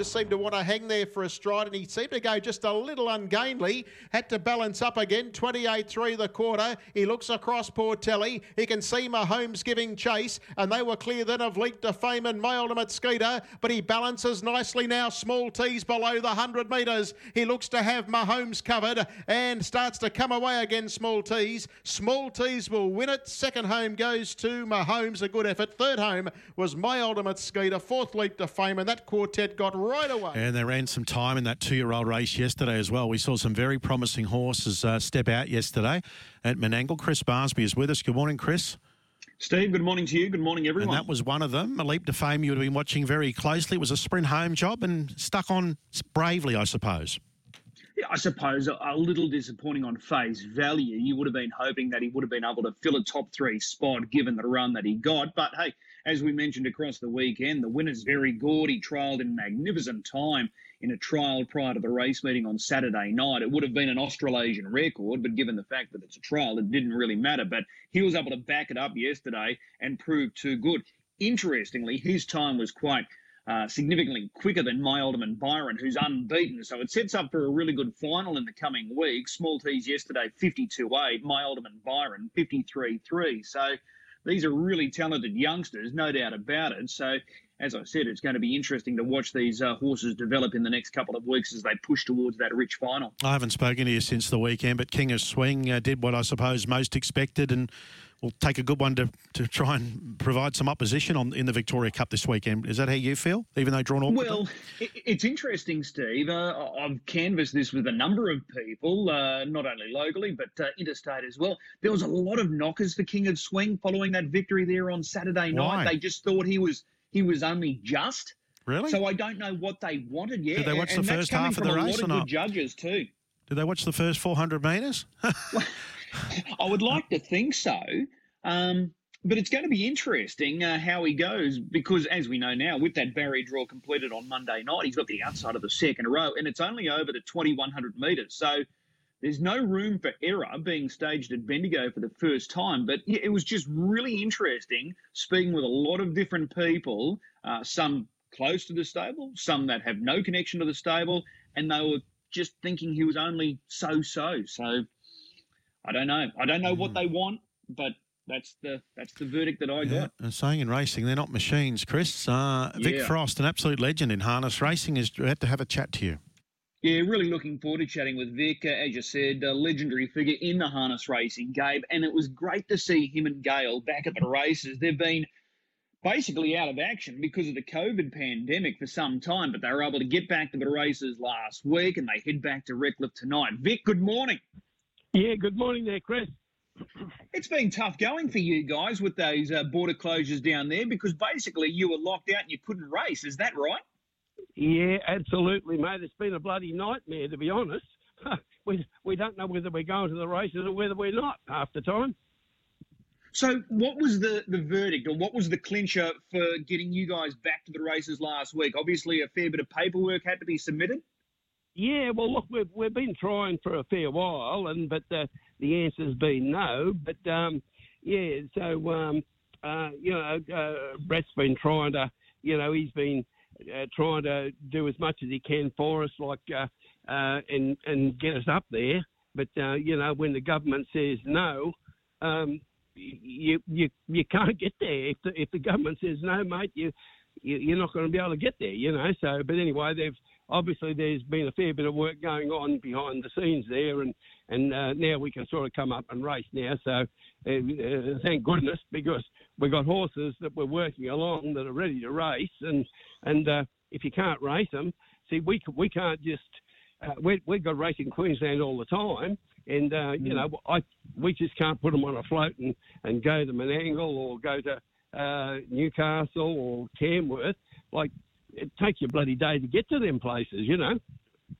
just seemed to want to hang there for a stride, and he seemed to go just a little ungainly. Had to balance up again. 28-3 the quarter. He looks across Portelli. He can see Mahomes giving chase, and they were clear then of Leap to Fame and My Ultimate Skeeter, but he balances nicely now. Small tees below the 100 metres. He looks to have Mahomes covered and starts to come away again. Small tees. Small tees will win it. Second home goes to Mahomes. A good effort. Third home was My Ultimate Skeeter. Fourth Leap to Fame, and that quartet got right away. And they ran some time in that two-year-old race yesterday as well. We saw some very promising horses uh, step out yesterday at Menangle. Chris Barsby is with us. Good morning, Chris. Steve, good morning to you. Good morning, everyone. And that was one of them. A leap to fame you would have been watching very closely. It was a sprint home job and stuck on bravely, I suppose. Yeah, I suppose a, a little disappointing on face value. You would have been hoping that he would have been able to fill a top three spot given the run that he got. But hey, as we mentioned across the weekend, the winner's very gaudy trialled in magnificent time in a trial prior to the race meeting on Saturday night. It would have been an Australasian record, but given the fact that it's a trial, it didn't really matter. But he was able to back it up yesterday and prove too good. Interestingly, his time was quite uh, significantly quicker than My Alderman Byron, who's unbeaten. So it sets up for a really good final in the coming week. Small T's yesterday, 52-8. My Alderman Byron, 53-3. So these are really talented youngsters, no doubt about it. So as I said, it's going to be interesting to watch these uh, horses develop in the next couple of weeks as they push towards that rich final. I haven't spoken to you since the weekend, but King of Swing uh, did what I suppose most expected and will take a good one to, to try and provide some opposition on in the Victoria Cup this weekend. Is that how you feel, even though drawn awkwardly? Well, it, it's interesting, Steve. Uh, I've canvassed this with a number of people, uh, not only locally, but uh, interstate as well. There was a lot of knockers for King of Swing following that victory there on Saturday night. Why? They just thought he was – he was only just. Really? So I don't know what they wanted yet. Did they watch and the first half of the race a lot of not? good judges too. Did they watch the first 400 metres? I would like to think so. Um, but it's going to be interesting uh, how he goes because, as we know now, with that barrier draw completed on Monday night, he's got the outside of the second row, and it's only over the 2100 metres. So there's no room for error being staged at Bendigo for the first time. But it was just really interesting speaking with a lot of different people, uh, some close to the stable, some that have no connection to the stable, and they were just thinking he was only so so. So I don't know. I don't know what they want, but that's the that's the verdict that I Yeah, got. and saying in racing, they're not machines, Chris. Uh, Vic Yeah. Frost, an absolute legend in harness racing, has had to have a chat to you. Yeah, really looking forward to chatting with Vic. Uh, as you said, a legendary figure in the harness racing, Gabe, and it was great to see him and Gail back at the races. They've been basically out of action because of the COVID pandemic for some time, but they were able to get back to the races last week and they head back to Redcliffe tonight. Vic, good morning. Yeah, good morning there, Chris. It's been tough going for you guys with those uh, border closures down there because basically you were locked out and you couldn't race. Is that right? Yeah, absolutely, mate. It's been a bloody nightmare, to be honest. we, we don't know whether we're going to the races or whether we're not half the time. So, what was the, the verdict, or what was the clincher for getting you guys back to the races last week? Obviously, a fair bit of paperwork had to be submitted. Yeah, well, look, we've, we've been trying for a fair while, and but uh, the answer's been no. But um, yeah, so um, uh, you know, uh, Brett's been trying to, you know, he's been uh, trying to do as much as he can for us, like uh, uh, and and get us up there. But uh, you know, when the government says no, um, you you you can't get there. If the, if the government says no, mate, you you- you're not going to be able to get there, you know. So, but anyway, they've obviously there's been a fair bit of work going on behind the scenes there, and and uh, now we can sort of come up and race now. So, uh, uh, thank goodness because we've got horses that we're working along that are ready to race, and and uh, if you can't race them, see we we can't just uh, we we've got racing Queensland all the time. And uh, you know, I we just can't put them on a float and, and go to Menangle or go to uh, Newcastle or Tamworth. Like it takes you a bloody day to get to them places, you know.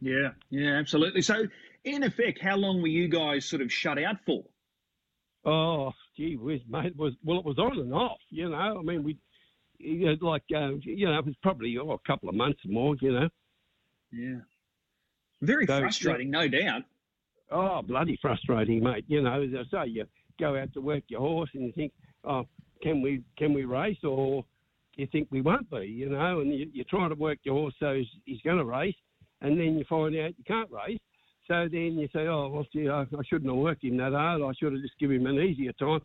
Yeah, yeah, absolutely. So, in effect, how long were you guys sort of shut out for? Oh, gee whiz, mate. It was well, it was on and off, you know. I mean, we, you know, like, uh, you know, it was probably oh, a couple of months or more, you know. Yeah, very So, frustrating, no doubt. Oh, bloody frustrating, mate. You know, as I say, you go out to work your horse and you think, oh, can we can we race or you think we won't be, you know, and you, you're trying to work your horse so he's, he's going to race, and then you find out you can't race. So then you say, oh, well, gee, I, I shouldn't have worked him that hard. I should have just given him an easier time.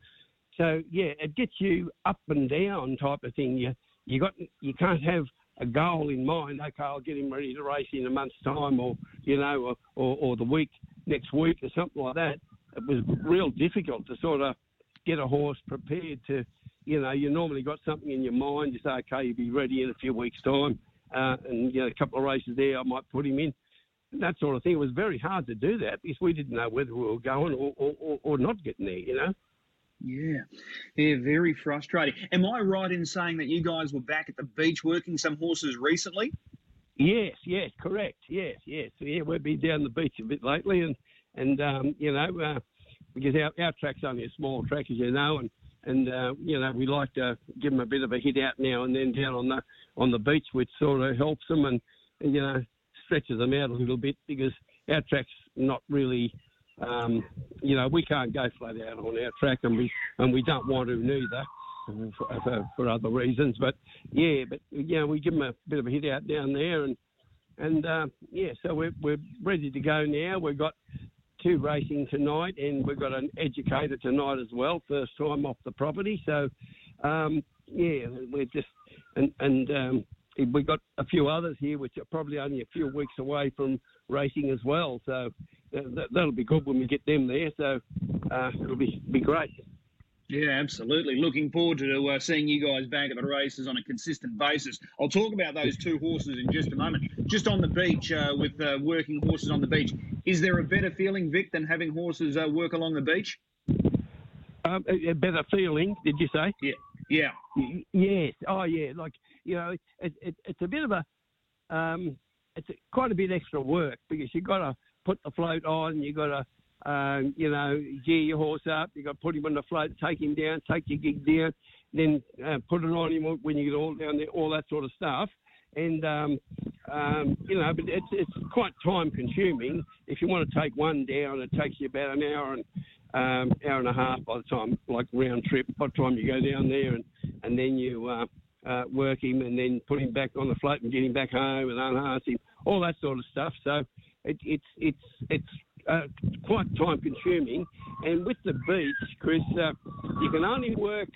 So yeah, it gets you up and down type of thing. You you got you can't have a goal in mind. Okay, I'll get him ready to race in a month's time, or you know, or, or, or the week next week, or something like that. It was real difficult to sort of get a horse prepared to, you know, you normally got something in your mind. You say, okay, you'll be ready in a few weeks' time, uh, and you know, a couple of races there, I might put him in. That sort of thing. It was very hard to do that because we didn't know whether we were going or, or, or not getting there, you know. Yeah, yeah, very frustrating. Am I right in saying that you guys were back at the beach working some horses recently? Yes, yes, correct. Yes, yes. Yeah, we've been down the beach a bit lately, and and um, you know, uh, because our, our track's only a small track, as you know, and and uh, you know we like to give them a bit of a hit out now and then down on the on the beach, which sort of helps them and, and you know stretches them out a little bit because our track's not really um, you know, we can't go flat out on our track, and we and we don't want to neither. For, for, other reasons, but yeah, but yeah, we give them a bit of a hit out down there, and and uh, yeah, so we're we're ready to go now. We've got two racing tonight, and we've got an educator tonight as well, first time off the property. So um, yeah, we're just and and um, we've got a few others here, which are probably only a few weeks away from racing as well. So that, will be good when we get them there. So uh, it'll be be great. Yeah, absolutely. Looking forward to uh, seeing you guys back at the races on a consistent basis. I'll talk about those two horses in just a moment. Just on the beach, uh, with uh, working horses on the beach, is there a better feeling, Vic, than having horses uh, work along the beach? Um, a, better feeling, did you say? Yeah. Yeah. yes. Oh, yeah. Like you know, it, it, it's a bit of a, um, it's a, quite a bit extra work because you've got to put the float on, you've got to, um, you know, gear your horse up, you've got to put him on the float, take him down, take your gig down, then uh, put it on him when you get all down there, all that sort of stuff. And, um, um, you know, but it's, it's quite time consuming. If you want to take one down, it takes you about an hour and um, hour and a half by the time, like round trip, by the time you go down there and, and then you uh, uh, work him and then put him back on the float and get him back home and unharness him, all that sort of stuff. So it, it's it's it's uh, quite time consuming. And with the beach, Chris, uh, you can only work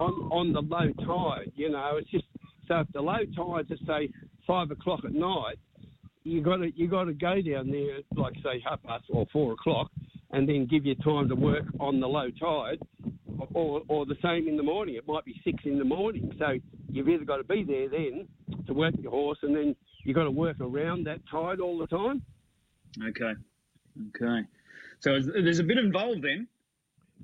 on on the low tide. You know, it's just so if the low tide's at say five o'clock at night, you got to you got to go down there like say half past or four o'clock, and then give you time to work on the low tide, or or the same in the morning. It might be six in the morning, so you've either got to be there then to work your horse, and then you've got to work around that tide all the time. Okay. Okay. So there's a bit involved then.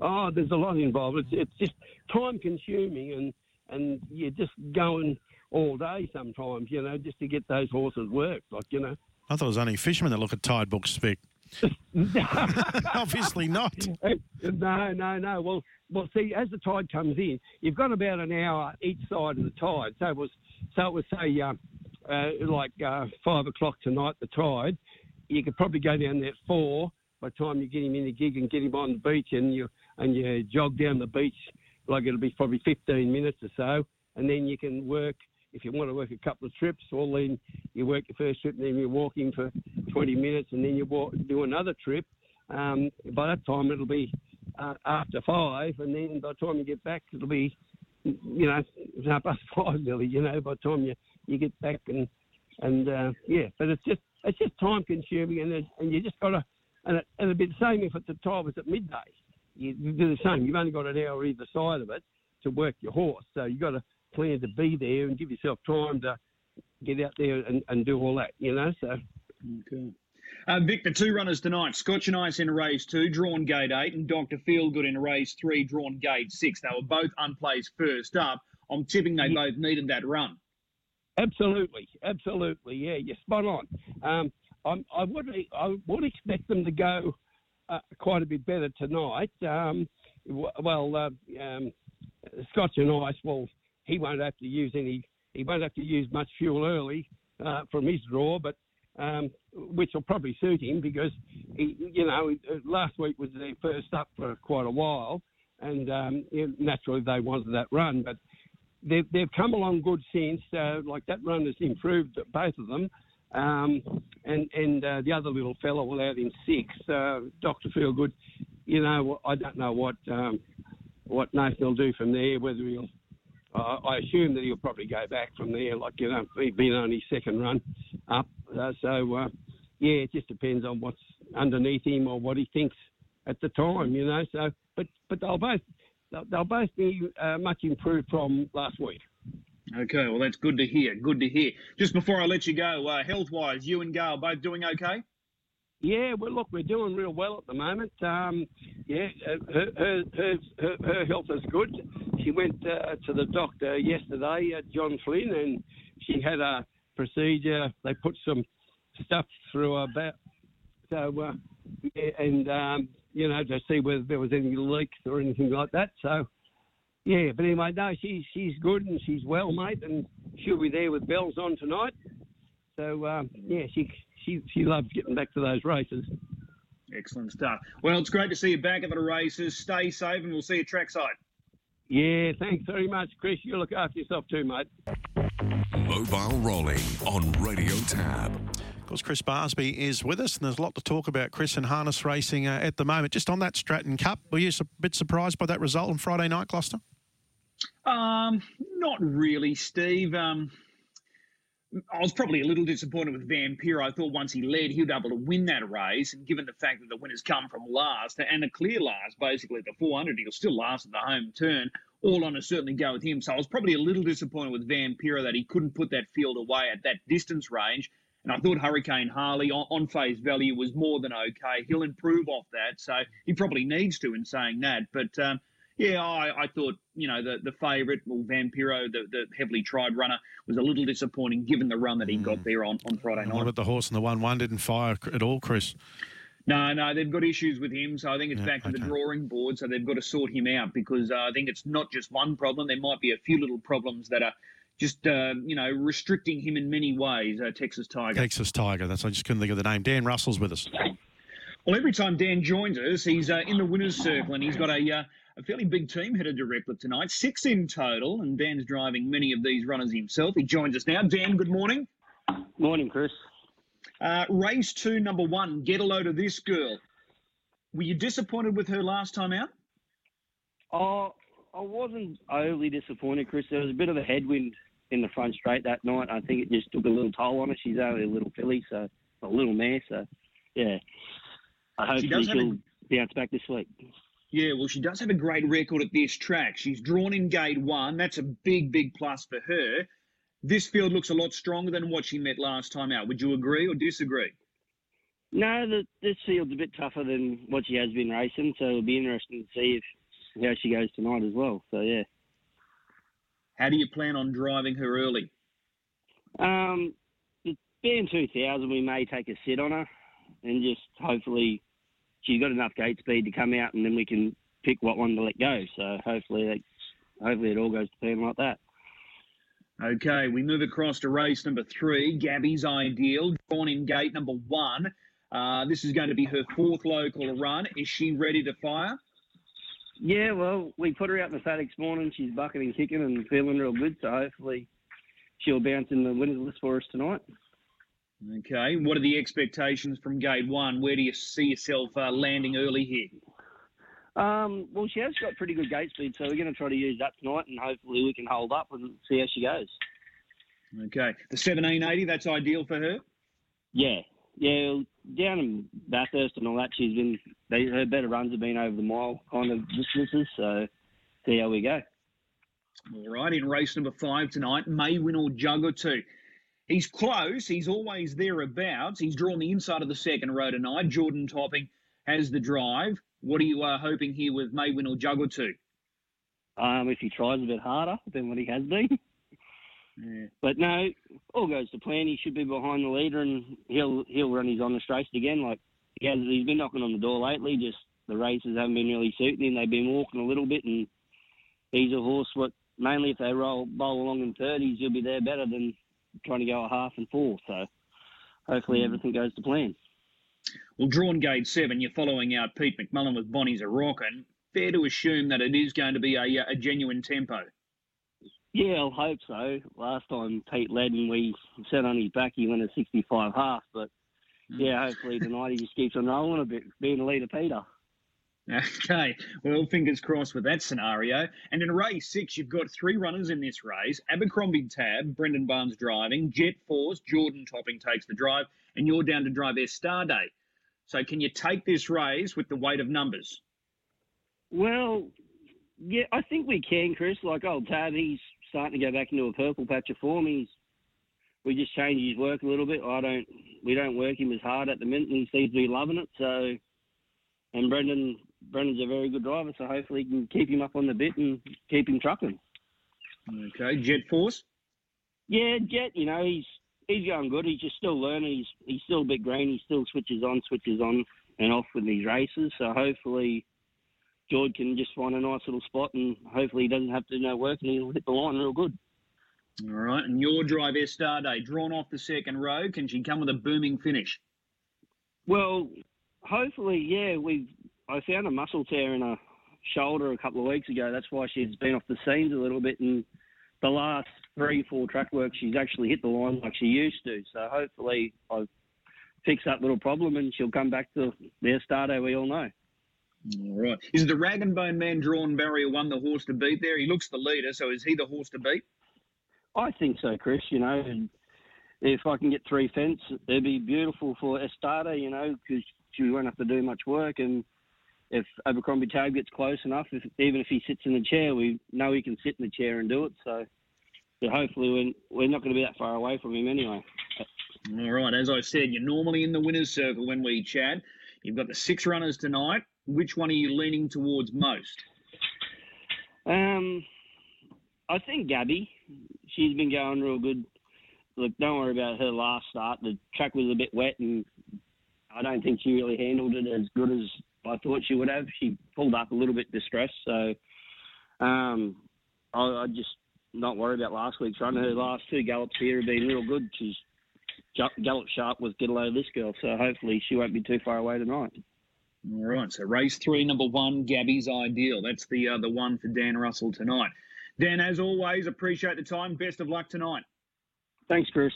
Oh, there's a lot involved. It's, it's just time consuming and, and you're just going all day sometimes, you know, just to get those horses worked. Like, you know. I thought it was only fishermen that look at tide books, Vic. Obviously not. No, no, no. Well, well, see, as the tide comes in, you've got about an hour each side of the tide. So it was, so it was say, uh, uh, like uh, five o'clock tonight, the tide, you could probably go down there four by the time you get him in the gig and get him on the beach and you and you jog down the beach like it'll be probably 15 minutes or so. And then you can work if you want to work a couple of trips well then you work your first trip and then you're walking for 20 minutes and then you walk, do another trip. Um, by that time it'll be uh, after five and then by the time you get back it'll be you know half past five nearly you know by the time you you get back and and uh, yeah. But it's just it's just time consuming, and and you just got to, and, it, and it'd be the same if at the time was at midday. You, do the same. You've only got an hour either side of it to work your horse, so you've got to plan to be there and give yourself time to get out there and, and do all that, you know. So. Okay. Uh, Vic, the two runners tonight, Scotch and Ice in race two, drawn gate eight, and Dr. Feelgood in race three, drawn gate six. They were both unplaced first up. I'm tipping they yeah. both needed that run. Absolutely, absolutely. Yeah, you're spot on. Um, i would I would expect them to go uh, quite a bit better tonight. Um, well, uh, um, Scotch and Ice. Well, he won't have to use any. He won't have to use much fuel early uh, from his draw, but um, which will probably suit him because he, you know, last week was their first up for quite a while, and um, naturally they wanted that run. But they've they've come along good since. Uh, like that run has improved both of them. Um, and and uh, the other little fella will out in six, uh, Doctor Feelgood. You know, I don't know what um, what Nathan will do from there. Whether he'll, I assume that he'll probably go back from there. Like you know, being on his second run up. Uh, so uh, yeah, it just depends on what's underneath him or what he thinks at the time. You know, so but but they'll both they'll both be uh, much improved from last week. Okay, well, that's good to hear. Good to hear. Just before I let you go, uh, health wise, you and Gail both doing okay? Yeah, well, look, we're doing real well at the moment. Um, yeah, uh, her, her, her, her, health is good. She went uh, to the doctor yesterday, uh, John Flynn, and she had a procedure. They put some stuff through her back. So, uh, yeah, and, um, you know, to see whether there was any leaks or anything like that. So, yeah, but anyway, no, she's she's good and she's well, mate, and she'll be there with bells on tonight. So um, yeah, she she she loves getting back to those races. Excellent stuff. Well, it's great to see you back at the races. Stay safe, and we'll see you trackside. Yeah, thanks very much, Chris. You look after yourself too, mate. Mobile rolling on Radio Tab. Of course, Chris Barsby is with us, and there's a lot to talk about, Chris, and harness racing uh, at the moment. Just on that Stratton Cup, were you a bit surprised by that result on Friday night, Gloucester? Um, not really, Steve. Um, I was probably a little disappointed with Vampiro. I thought once he led, he'd be able to win that race. And given the fact that the winners come from last and a clear last, basically the 400, he'll still last at the home turn. All on a certainly go with him. So I was probably a little disappointed with Vampiro that he couldn't put that field away at that distance range. And I thought Hurricane Harley on, on face value was more than okay. He'll improve off that. So he probably needs to in saying that. But um, yeah, I, I thought, you know, the, the favourite, well, Vampiro, the, the heavily tried runner, was a little disappointing given the run that he mm. got there on, on Friday night. What about the horse and the 1 1 didn't fire at all, Chris? No, no, they've got issues with him, so I think it's yeah, back to okay. the drawing board. So they've got to sort him out because uh, I think it's not just one problem. There might be a few little problems that are just uh, you know restricting him in many ways. Uh, Texas Tiger. Texas Tiger. That's I just couldn't think of the name. Dan Russell's with us. Well, every time Dan joins us, he's uh, in the winners' circle, and he's got a uh, a fairly big team headed to Redcliffe tonight, six in total, and Dan's driving many of these runners himself. He joins us now. Dan, good morning. Morning, Chris. Uh, race two, number one, get a load of this girl. Were you disappointed with her last time out? Oh, I wasn't overly disappointed, Chris. There was a bit of a headwind in the front straight that night. I think it just took a little toll on her. She's only a little filly, so a little mare. So, yeah, I hope she she'll a... bounce back this week. Yeah, well, she does have a great record at this track. She's drawn in gate one. That's a big, big plus for her. This field looks a lot stronger than what she met last time out. Would you agree or disagree? No, the, this field's a bit tougher than what she has been racing, so it'll be interesting to see if how she goes tonight as well. So yeah. How do you plan on driving her early? Um, being 2000, we may take a sit on her and just hopefully she's got enough gate speed to come out, and then we can pick what one to let go. So hopefully, hopefully it all goes to plan like that. Okay, we move across to race number three. Gabby's ideal, drawn in gate number one. Uh, this is going to be her fourth local run. Is she ready to fire? Yeah, well, we put her out in the paddock this morning. She's bucking and kicking and feeling real good. So hopefully she'll bounce in the winners list for us tonight. Okay, what are the expectations from gate one? Where do you see yourself uh, landing early here? Um, well, she has got pretty good gate speed, so we're going to try to use that tonight, and hopefully we can hold up and see how she goes. Okay, the 1780, that's ideal for her. Yeah, yeah. Down in Bathurst and all that, she's been they, her better runs have been over the mile kind of distances. So see how we go. All right, in race number five tonight, may win or jug or two. He's close. He's always thereabouts. He's drawn the inside of the second row tonight. Jordan Topping has the drive. What are you uh, hoping here with Maywin or Juggle to? Um, if he tries a bit harder than what he has been. Yeah. But no, all goes to plan. He should be behind the leader, and he'll he'll run his honest race again. Like he has, he's been knocking on the door lately. Just the races haven't been really suiting him. They've been walking a little bit, and he's a horse. What mainly if they roll bowl along in thirties, he'll be there better than trying to go a half and four. So hopefully mm. everything goes to plan. Well, drawn gate seven, you're following out Pete McMullen with Bonnie's a Rockin'. Fair to assume that it is going to be a, a genuine tempo. Yeah, I'll hope so. Last time Pete led and we sat on his back, he went a 65 half. But hmm. yeah, hopefully tonight he just keeps on rolling a bit, being a leader, Peter. Okay, well, fingers crossed with that scenario. And in race six, you've got three runners in this race Abercrombie Tab, Brendan Barnes driving, Jet Force, Jordan Topping takes the drive, and you're down to drive their Star Day. So, can you take this race with the weight of numbers? Well, yeah, I think we can, Chris. Like old Tab, he's starting to go back into a purple patch of form. He's we just changed his work a little bit. I don't we don't work him as hard at the minute, and he seems to be loving it. So, and Brendan Brendan's a very good driver, so hopefully he can keep him up on the bit and keep him trucking. Okay, Jet Force. Yeah, Jet. You know he's he's going good. He's just still learning. He's he's still a bit green. He still switches on, switches on and off with these races. So hopefully. George can just find a nice little spot and hopefully he doesn't have to do no work and he'll hit the line real good. All right, and your drive Star Day, drawn off the second row, can she come with a booming finish? Well, hopefully, yeah. We've I found a muscle tear in her shoulder a couple of weeks ago. That's why she's been off the scenes a little bit. And the last three, four track work, she's actually hit the line like she used to. So hopefully, I've fixed that little problem and she'll come back to their start we all know. All right. Is the Rag and Bone Man drawn barrier one the horse to beat there? He looks the leader, so is he the horse to beat? I think so, Chris. You know, if I can get three fence, it'd be beautiful for Estada, you know, because she won't have to do much work. And if Abercrombie Tab gets close enough, if, even if he sits in the chair, we know he can sit in the chair and do it. So yeah, hopefully we're, we're not going to be that far away from him anyway. All right. As I said, you're normally in the winner's circle when we chat. You've got the six runners tonight. Which one are you leaning towards most? Um, I think Gabby. She's been going real good. Look, don't worry about her last start. The track was a bit wet, and I don't think she really handled it as good as I thought she would have. She pulled up a little bit distressed, so um, I, I just not worry about last week's run. Her last two gallops here have been real good. She's gallop sharp with get low this girl, so hopefully she won't be too far away tonight. All right, so race three, number one, Gabby's Ideal. That's the uh, the one for Dan Russell tonight. Dan, as always, appreciate the time. Best of luck tonight. Thanks, Chris.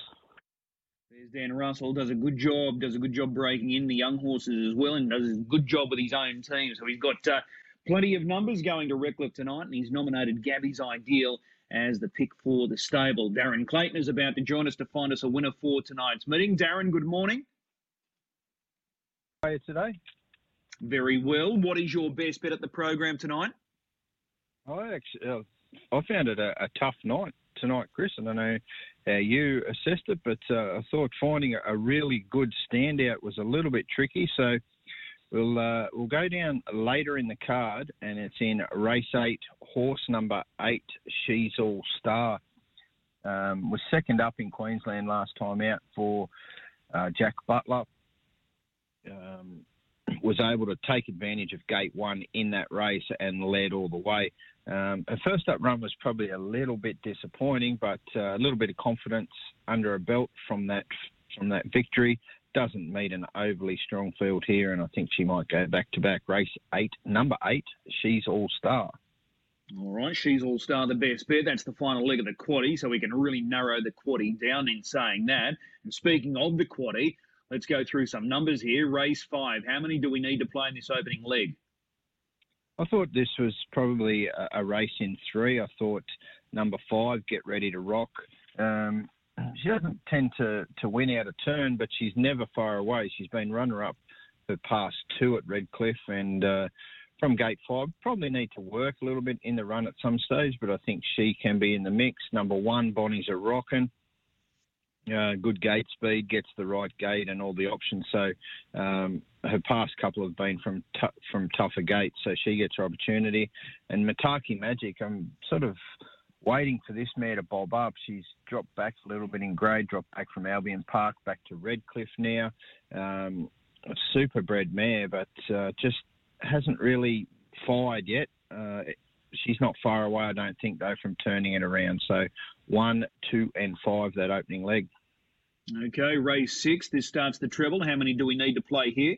There's Dan Russell, does a good job, does a good job breaking in the young horses as well, and does a good job with his own team. So he's got uh, plenty of numbers going to Redcliffe tonight, and he's nominated Gabby's Ideal as the pick for the stable. Darren Clayton is about to join us to find us a winner for tonight's meeting. Darren, good morning. How are you today? Very well. What is your best bet at the program tonight? I actually, uh, I found it a, a, tough night tonight, Chris. and I know how you assessed it, but uh, I thought finding a, a, really good standout was a little bit tricky. So we'll uh, we'll go down later in the card, and it's in race eight, horse number eight, She's All Star. Um, was second up in Queensland last time out for uh, Jack Butler. Um, was able to take advantage of gate one in that race and led all the way. Um, her first up run was probably a little bit disappointing, but uh, a little bit of confidence under her belt from that from that victory. Doesn't meet an overly strong field here, and I think she might go back to back. Race eight, number eight, she's all star. All right, she's all star, the best bet. That's the final leg of the quaddy, so we can really narrow the quaddy down in saying that. And speaking of the quaddy, Let's go through some numbers here. Race five. How many do we need to play in this opening leg? I thought this was probably a, a race in three. I thought number five, Get Ready to Rock. Um, she doesn't tend to, to win out of turn, but she's never far away. She's been runner up for past two at Redcliffe and uh, from gate five. Probably need to work a little bit in the run at some stage, but I think she can be in the mix. Number one, Bonnie's a rocking uh, good gate speed, gets the right gate and all the options. So um, her past couple have been from t- from tougher gates, so she gets her opportunity. And Mataki Magic, I'm sort of waiting for this mare to bob up. She's dropped back a little bit in grade, dropped back from Albion Park back to Redcliffe now. Um, a super bred mare, but uh, just hasn't really fired yet. Uh, she's not far away, I don't think, though, from turning it around. So one, two, and five that opening leg. Okay, race six. This starts the treble. How many do we need to play here?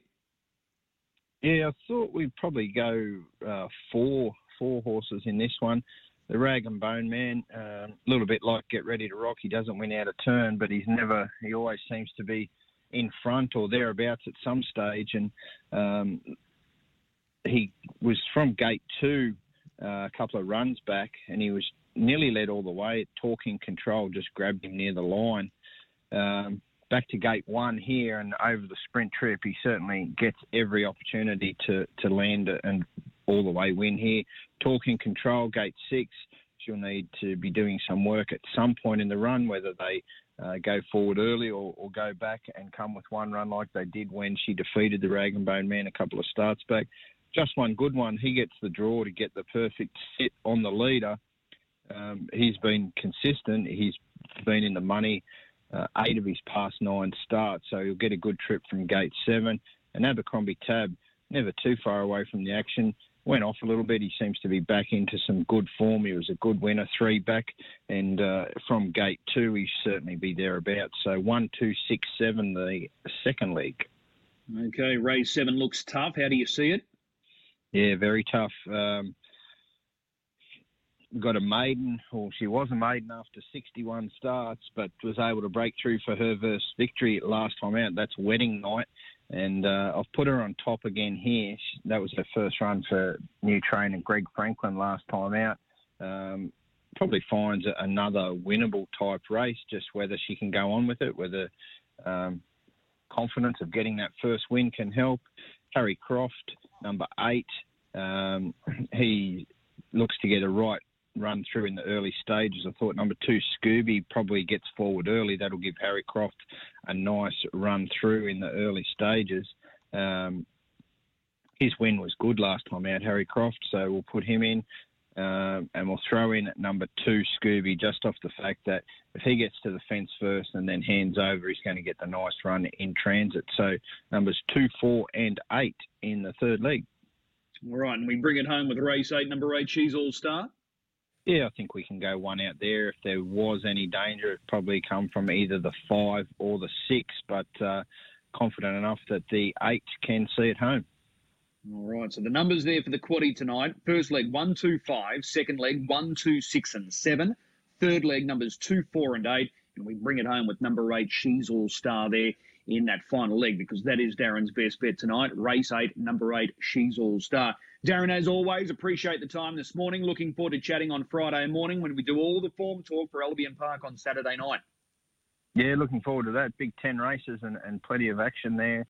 Yeah, I thought we'd probably go uh, four four horses in this one. the rag and bone man, um, a little bit like Get Ready to Rock. He doesn't win out of turn, but he's never. He always seems to be in front or thereabouts at some stage. And um, he was from gate two uh, a couple of runs back, and he was nearly led all the way. Talking control just grabbed him near the line. Um, back to gate one here, and over the sprint trip, he certainly gets every opportunity to to land and all the way win here. Talking control, gate six. She'll need to be doing some work at some point in the run, whether they uh, go forward early or, or, go back and come with one run like they did when she defeated the Rag and Bone Man a couple of starts back. Just one good one. He gets the draw to get the perfect sit on the leader. Um, he's been consistent. He's been in the money uh, eight of his past nine starts, so he'll get a good trip from gate seven. And Abercrombie Tab, never too far away from the action went off a little bit. He seems to be back into some good form. He was a good winner, three back, and uh, from gate two, he certainly be thereabouts. So one, two, six, seven, the second leg. Okay, race seven looks tough. How do you see it? Yeah, very tough. Um, got a maiden, or she was a maiden after 61 starts, but was able to break through for her first victory last time out. That's wedding night and uh, I've put her on top again here. That was her first run for new trainer Greg Franklin last time out. Um, probably finds another winnable type race, just whether she can go on with it, whether um, confidence of getting that first win can help. Harry Croft, number eight, um, he looks to get a right run through in the early stages. I thought number two, Scooby, probably gets forward early. That'll give Harry Croft a nice run through in the early stages. Um, his win was good last time out, Harry Croft, so we'll put him in. Um, and we'll throw in at number two, Scooby, just off the fact that if he gets to the fence first and then hands over, he's going to get the nice run in transit. So numbers two, four, and eight in the third leg. All right, and we bring it home with race eight, number eight, She's All Star. Yeah, I think we can go one out there. If there was any danger, it probably come from either the five or the six, but uh, confident enough that the eight can see it home. All right, so the numbers there for the quaddy tonight. First leg, one, two, five. Second leg, one, two, six, and seven. Third leg, numbers two, four, and eight. And we bring it home with number eight, She's All Star there in that final leg because that is Darren's best bet tonight. Race eight, number eight, She's All Star. Darren, as always, appreciate the time this morning. Looking forward to chatting on Friday morning when we do all the form talk for Albion Park on Saturday night. Yeah, looking forward to that. Big 10 races and, and plenty of action there.